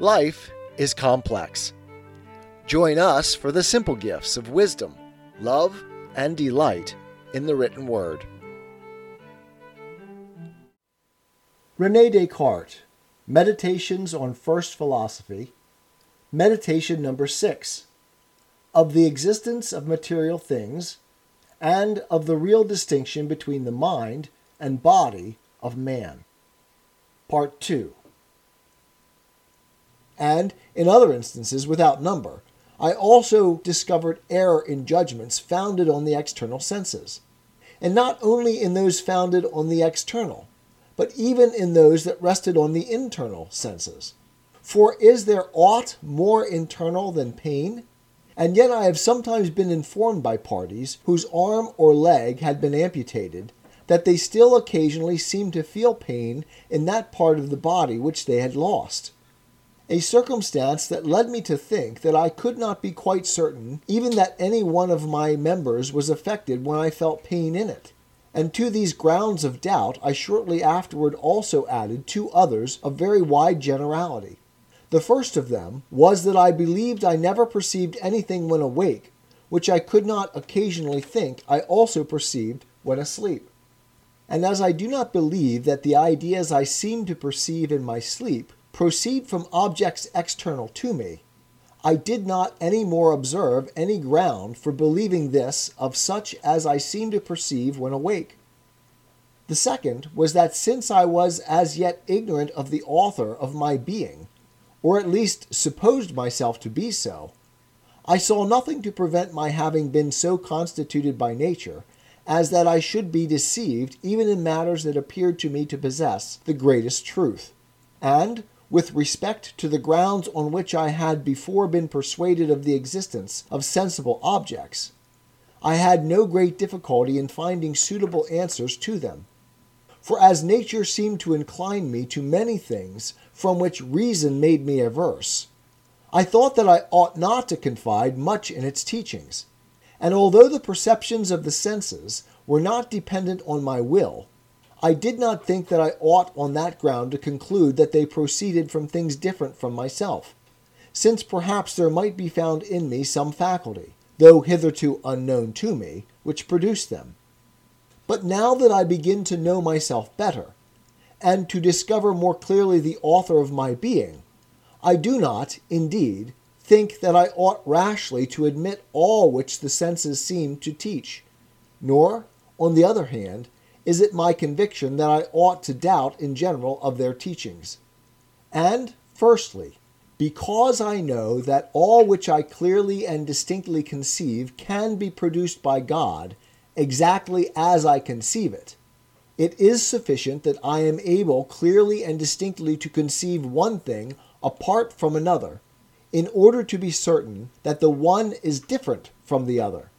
Life is complex. Join us for the simple gifts of wisdom, love, and delight in the written word. Rene Descartes, Meditations on First Philosophy, Meditation number six, of the existence of material things and of the real distinction between the mind and body of man. Part 2 and, in other instances without number, I also discovered error in judgments founded on the external senses. And not only in those founded on the external, but even in those that rested on the internal senses. For is there aught more internal than pain? And yet I have sometimes been informed by parties whose arm or leg had been amputated that they still occasionally seemed to feel pain in that part of the body which they had lost a circumstance that led me to think that I could not be quite certain even that any one of my members was affected when I felt pain in it. And to these grounds of doubt I shortly afterward also added two others of very wide generality. The first of them was that I believed I never perceived anything when awake, which I could not occasionally think I also perceived when asleep. And as I do not believe that the ideas I seem to perceive in my sleep proceed from objects external to me, I did not any more observe any ground for believing this of such as I seem to perceive when awake. The second was that since I was as yet ignorant of the author of my being, or at least supposed myself to be so, I saw nothing to prevent my having been so constituted by nature as that I should be deceived even in matters that appeared to me to possess the greatest truth. And with respect to the grounds on which I had before been persuaded of the existence of sensible objects, I had no great difficulty in finding suitable answers to them. For as nature seemed to incline me to many things from which reason made me averse, I thought that I ought not to confide much in its teachings. And although the perceptions of the senses were not dependent on my will, I did not think that I ought on that ground to conclude that they proceeded from things different from myself, since perhaps there might be found in me some faculty, though hitherto unknown to me, which produced them. But now that I begin to know myself better, and to discover more clearly the author of my being, I do not, indeed, think that I ought rashly to admit all which the senses seem to teach, nor, on the other hand, is it my conviction that I ought to doubt in general of their teachings. And, firstly, because I know that all which I clearly and distinctly conceive can be produced by God exactly as I conceive it, it is sufficient that I am able clearly and distinctly to conceive one thing apart from another, in order to be certain that the one is different from the other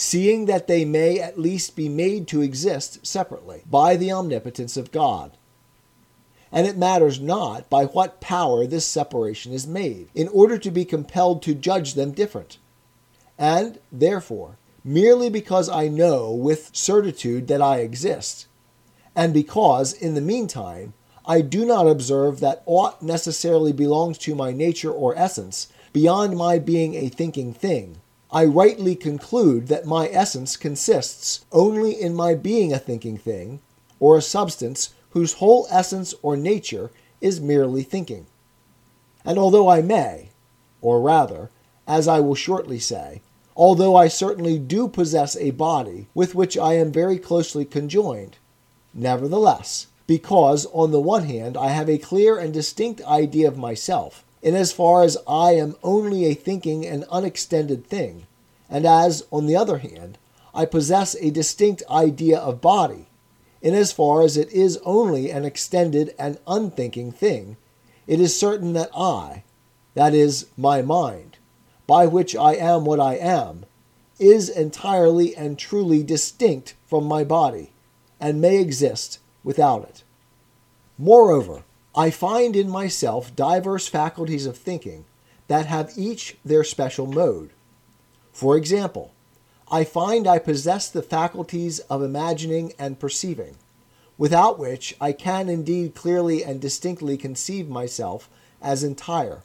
seeing that they may at least be made to exist separately by the omnipotence of God. And it matters not by what power this separation is made, in order to be compelled to judge them different. And, therefore, merely because I know with certitude that I exist, and because, in the meantime, I do not observe that aught necessarily belongs to my nature or essence beyond my being a thinking thing, I rightly conclude that my essence consists only in my being a thinking thing, or a substance whose whole essence or nature is merely thinking. And although I may, or rather, as I will shortly say, although I certainly do possess a body with which I am very closely conjoined, nevertheless, because on the one hand I have a clear and distinct idea of myself, in as far as I am only a thinking and unextended thing, and as, on the other hand, I possess a distinct idea of body, in as far as it is only an extended and unthinking thing, it is certain that I, that is, my mind, by which I am what I am, is entirely and truly distinct from my body, and may exist without it. Moreover, I find in myself diverse faculties of thinking that have each their special mode. For example, I find I possess the faculties of imagining and perceiving, without which I can indeed clearly and distinctly conceive myself as entire.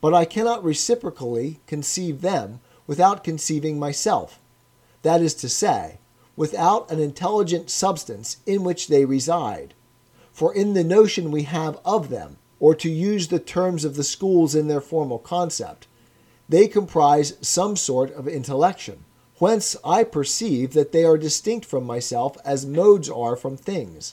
But I cannot reciprocally conceive them without conceiving myself, that is to say, without an intelligent substance in which they reside. For in the notion we have of them, or to use the terms of the schools in their formal concept, they comprise some sort of intellection, whence I perceive that they are distinct from myself as modes are from things.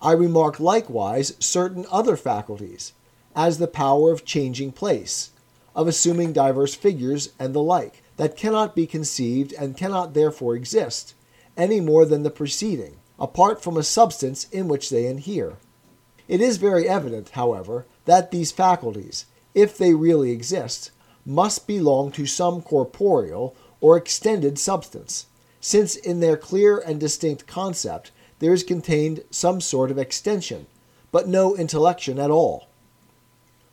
I remark likewise certain other faculties, as the power of changing place, of assuming diverse figures, and the like, that cannot be conceived and cannot therefore exist, any more than the preceding, apart from a substance in which they inhere. It is very evident, however, that these faculties, if they really exist, must belong to some corporeal or extended substance, since in their clear and distinct concept there is contained some sort of extension, but no intellection at all.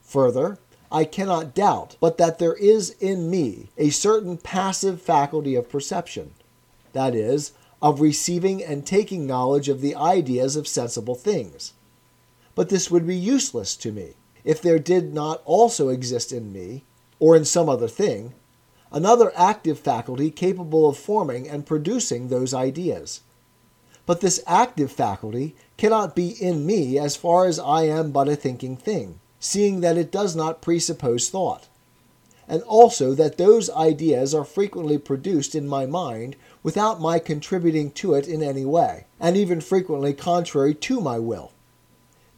Further, I cannot doubt but that there is in me a certain passive faculty of perception, that is, of receiving and taking knowledge of the ideas of sensible things. But this would be useless to me if there did not also exist in me, or in some other thing, another active faculty capable of forming and producing those ideas. But this active faculty cannot be in me as far as I am but a thinking thing seeing that it does not presuppose thought, and also that those ideas are frequently produced in my mind without my contributing to it in any way, and even frequently contrary to my will.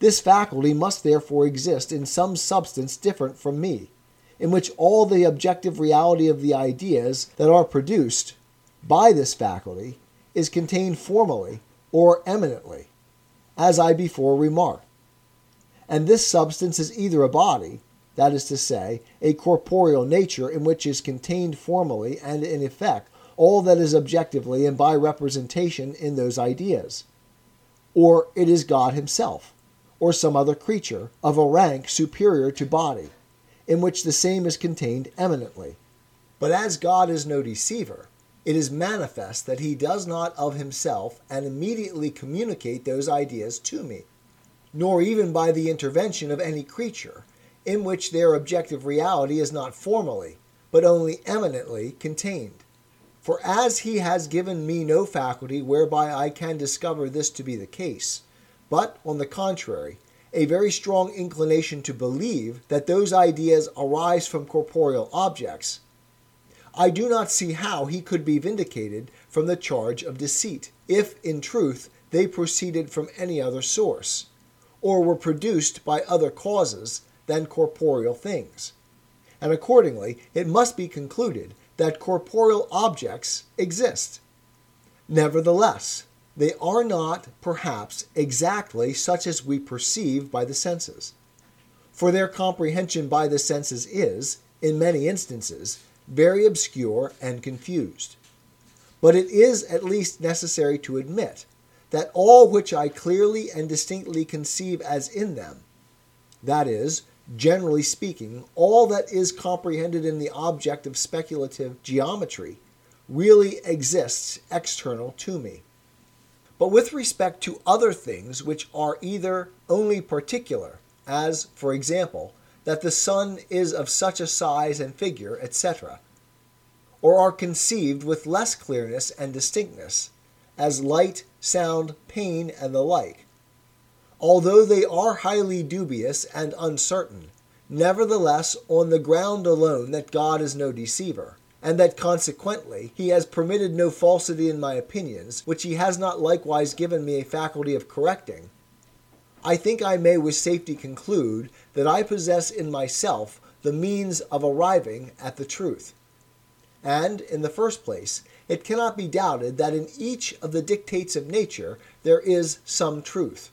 This faculty must therefore exist in some substance different from me, in which all the objective reality of the ideas that are produced by this faculty is contained formally or eminently, as I before remarked and this substance is either a body, that is to say, a corporeal nature in which is contained formally and in effect all that is objectively and by representation in those ideas, or it is God Himself, or some other creature of a rank superior to body, in which the same is contained eminently. But as God is no deceiver, it is manifest that He does not of Himself and immediately communicate those ideas to me nor even by the intervention of any creature, in which their objective reality is not formally, but only eminently contained. For as he has given me no faculty whereby I can discover this to be the case, but, on the contrary, a very strong inclination to believe that those ideas arise from corporeal objects, I do not see how he could be vindicated from the charge of deceit, if in truth they proceeded from any other source or were produced by other causes than corporeal things. And accordingly, it must be concluded that corporeal objects exist. Nevertheless, they are not, perhaps, exactly such as we perceive by the senses. For their comprehension by the senses is, in many instances, very obscure and confused. But it is at least necessary to admit that all which I clearly and distinctly conceive as in them, that is, generally speaking, all that is comprehended in the object of speculative geometry, really exists external to me. But with respect to other things which are either only particular, as, for example, that the sun is of such a size and figure, etc., or are conceived with less clearness and distinctness, as light, sound, pain, and the like. Although they are highly dubious and uncertain, nevertheless, on the ground alone that God is no deceiver, and that consequently he has permitted no falsity in my opinions, which he has not likewise given me a faculty of correcting, I think I may with safety conclude that I possess in myself the means of arriving at the truth. And, in the first place, it cannot be doubted that in each of the dictates of nature there is some truth.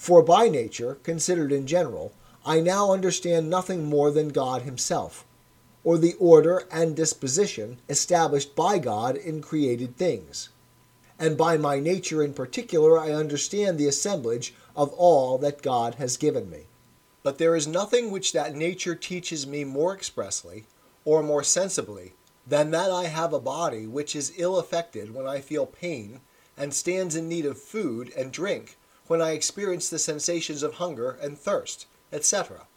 For by nature, considered in general, I now understand nothing more than God Himself, or the order and disposition established by God in created things. And by my nature in particular, I understand the assemblage of all that God has given me. But there is nothing which that nature teaches me more expressly, or more sensibly, than that I have a body which is ill affected when I feel pain, and stands in need of food and drink when I experience the sensations of hunger and thirst, etc.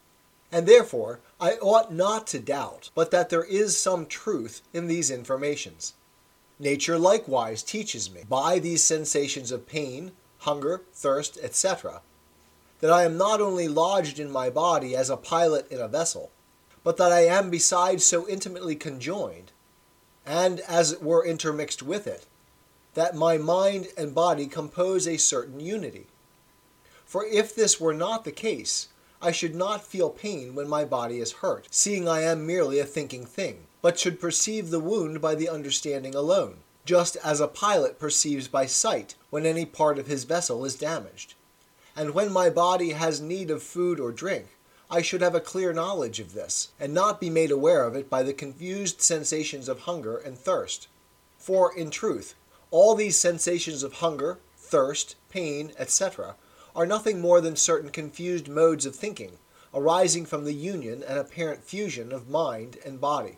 And therefore I ought not to doubt but that there is some truth in these informations. Nature likewise teaches me, by these sensations of pain, hunger, thirst, etc., that I am not only lodged in my body as a pilot in a vessel, but that I am besides so intimately conjoined, and as it were intermixed with it, that my mind and body compose a certain unity. For if this were not the case, I should not feel pain when my body is hurt, seeing I am merely a thinking thing, but should perceive the wound by the understanding alone, just as a pilot perceives by sight when any part of his vessel is damaged. And when my body has need of food or drink, I should have a clear knowledge of this, and not be made aware of it by the confused sensations of hunger and thirst. For, in truth, all these sensations of hunger, thirst, pain, etc., are nothing more than certain confused modes of thinking, arising from the union and apparent fusion of mind and body.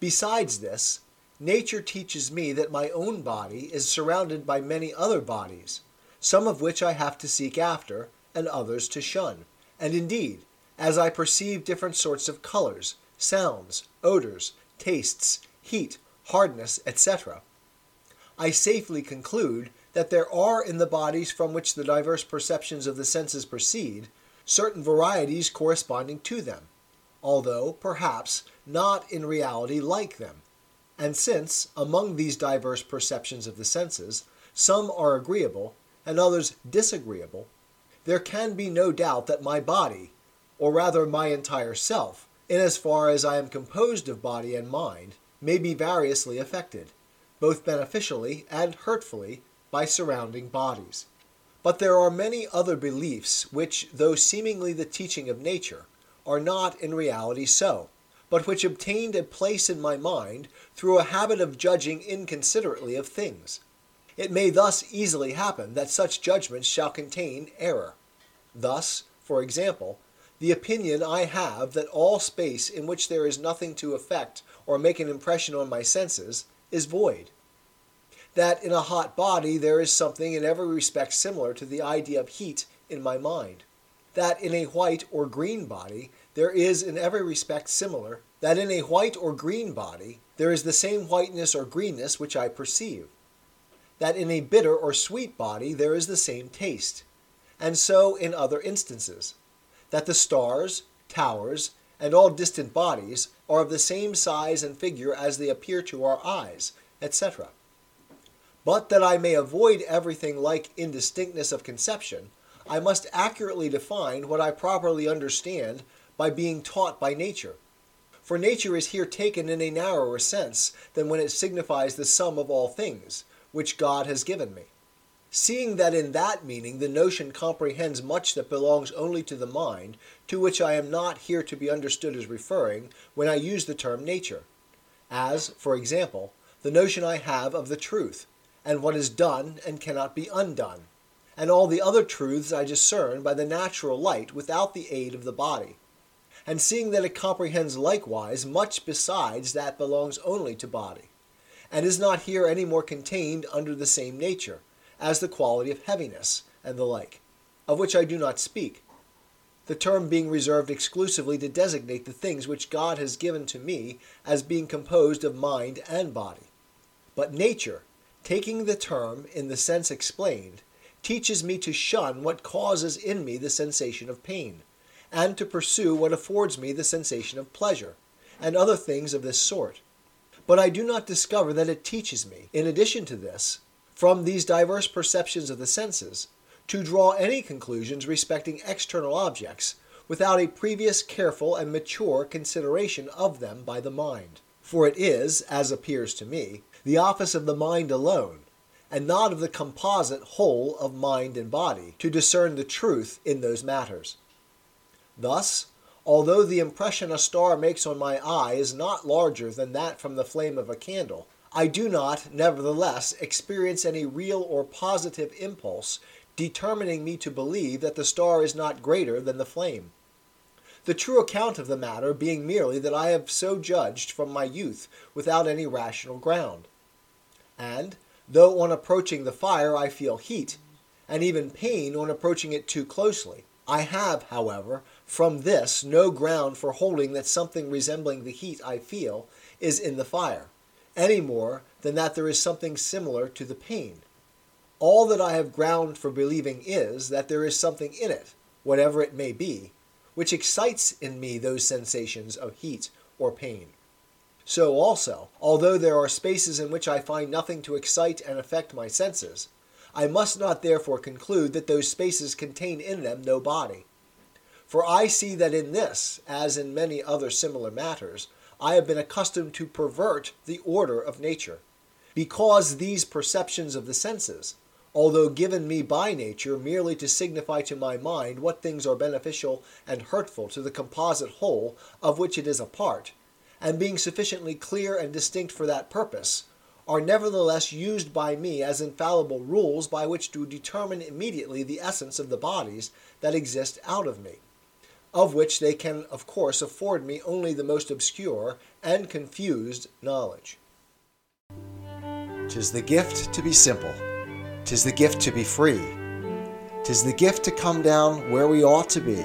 Besides this, nature teaches me that my own body is surrounded by many other bodies, some of which I have to seek after, and others to shun. And indeed, as I perceive different sorts of colors, sounds, odors, tastes, heat, hardness, etc., I safely conclude that there are in the bodies from which the diverse perceptions of the senses proceed certain varieties corresponding to them, although, perhaps, not in reality like them. And since, among these diverse perceptions of the senses, some are agreeable and others disagreeable, there can be no doubt that my body, or rather my entire self, in as far as I am composed of body and mind, may be variously affected, both beneficially and hurtfully, by surrounding bodies. But there are many other beliefs which, though seemingly the teaching of nature, are not in reality so, but which obtained a place in my mind through a habit of judging inconsiderately of things. It may thus easily happen that such judgments shall contain error. Thus, for example, the opinion I have that all space in which there is nothing to affect or make an impression on my senses is void that in a hot body there is something in every respect similar to the idea of heat in my mind, that in a white or green body there is in every respect similar, that in a white or green body there is the same whiteness or greenness which I perceive, that in a bitter or sweet body there is the same taste, and so in other instances, that the stars, towers, and all distant bodies are of the same size and figure as they appear to our eyes, etc. But that I may avoid everything like indistinctness of conception, I must accurately define what I properly understand by being taught by nature. For nature is here taken in a narrower sense than when it signifies the sum of all things, which God has given me. Seeing that in that meaning the notion comprehends much that belongs only to the mind, to which I am not here to be understood as referring when I use the term nature. As, for example, the notion I have of the truth, and what is done and cannot be undone, and all the other truths I discern by the natural light without the aid of the body. And seeing that it comprehends likewise much besides that belongs only to body, and is not here any more contained under the same nature, as the quality of heaviness, and the like, of which I do not speak, the term being reserved exclusively to designate the things which God has given to me as being composed of mind and body. But nature, taking the term in the sense explained, teaches me to shun what causes in me the sensation of pain, and to pursue what affords me the sensation of pleasure, and other things of this sort. But I do not discover that it teaches me, in addition to this, from these diverse perceptions of the senses, to draw any conclusions respecting external objects without a previous careful and mature consideration of them by the mind. For it is, as appears to me, the office of the mind alone, and not of the composite whole of mind and body, to discern the truth in those matters. Thus, although the impression a star makes on my eye is not larger than that from the flame of a candle, I do not, nevertheless, experience any real or positive impulse determining me to believe that the star is not greater than the flame. The true account of the matter being merely that I have so judged from my youth without any rational ground and, though on approaching the fire I feel heat, and even pain on approaching it too closely. I have, however, from this no ground for holding that something resembling the heat I feel is in the fire, any more than that there is something similar to the pain. All that I have ground for believing is that there is something in it, whatever it may be, which excites in me those sensations of heat or pain. So also, although there are spaces in which I find nothing to excite and affect my senses, I must not therefore conclude that those spaces contain in them no body. For I see that in this, as in many other similar matters, I have been accustomed to pervert the order of nature, because these perceptions of the senses, although given me by nature merely to signify to my mind what things are beneficial and hurtful to the composite whole of which it is a part, and being sufficiently clear and distinct for that purpose, are nevertheless used by me as infallible rules by which to determine immediately the essence of the bodies that exist out of me, of which they can of course afford me only the most obscure and confused knowledge. Tis the gift to be simple, tis the gift to be free, tis the gift to come down where we ought to be.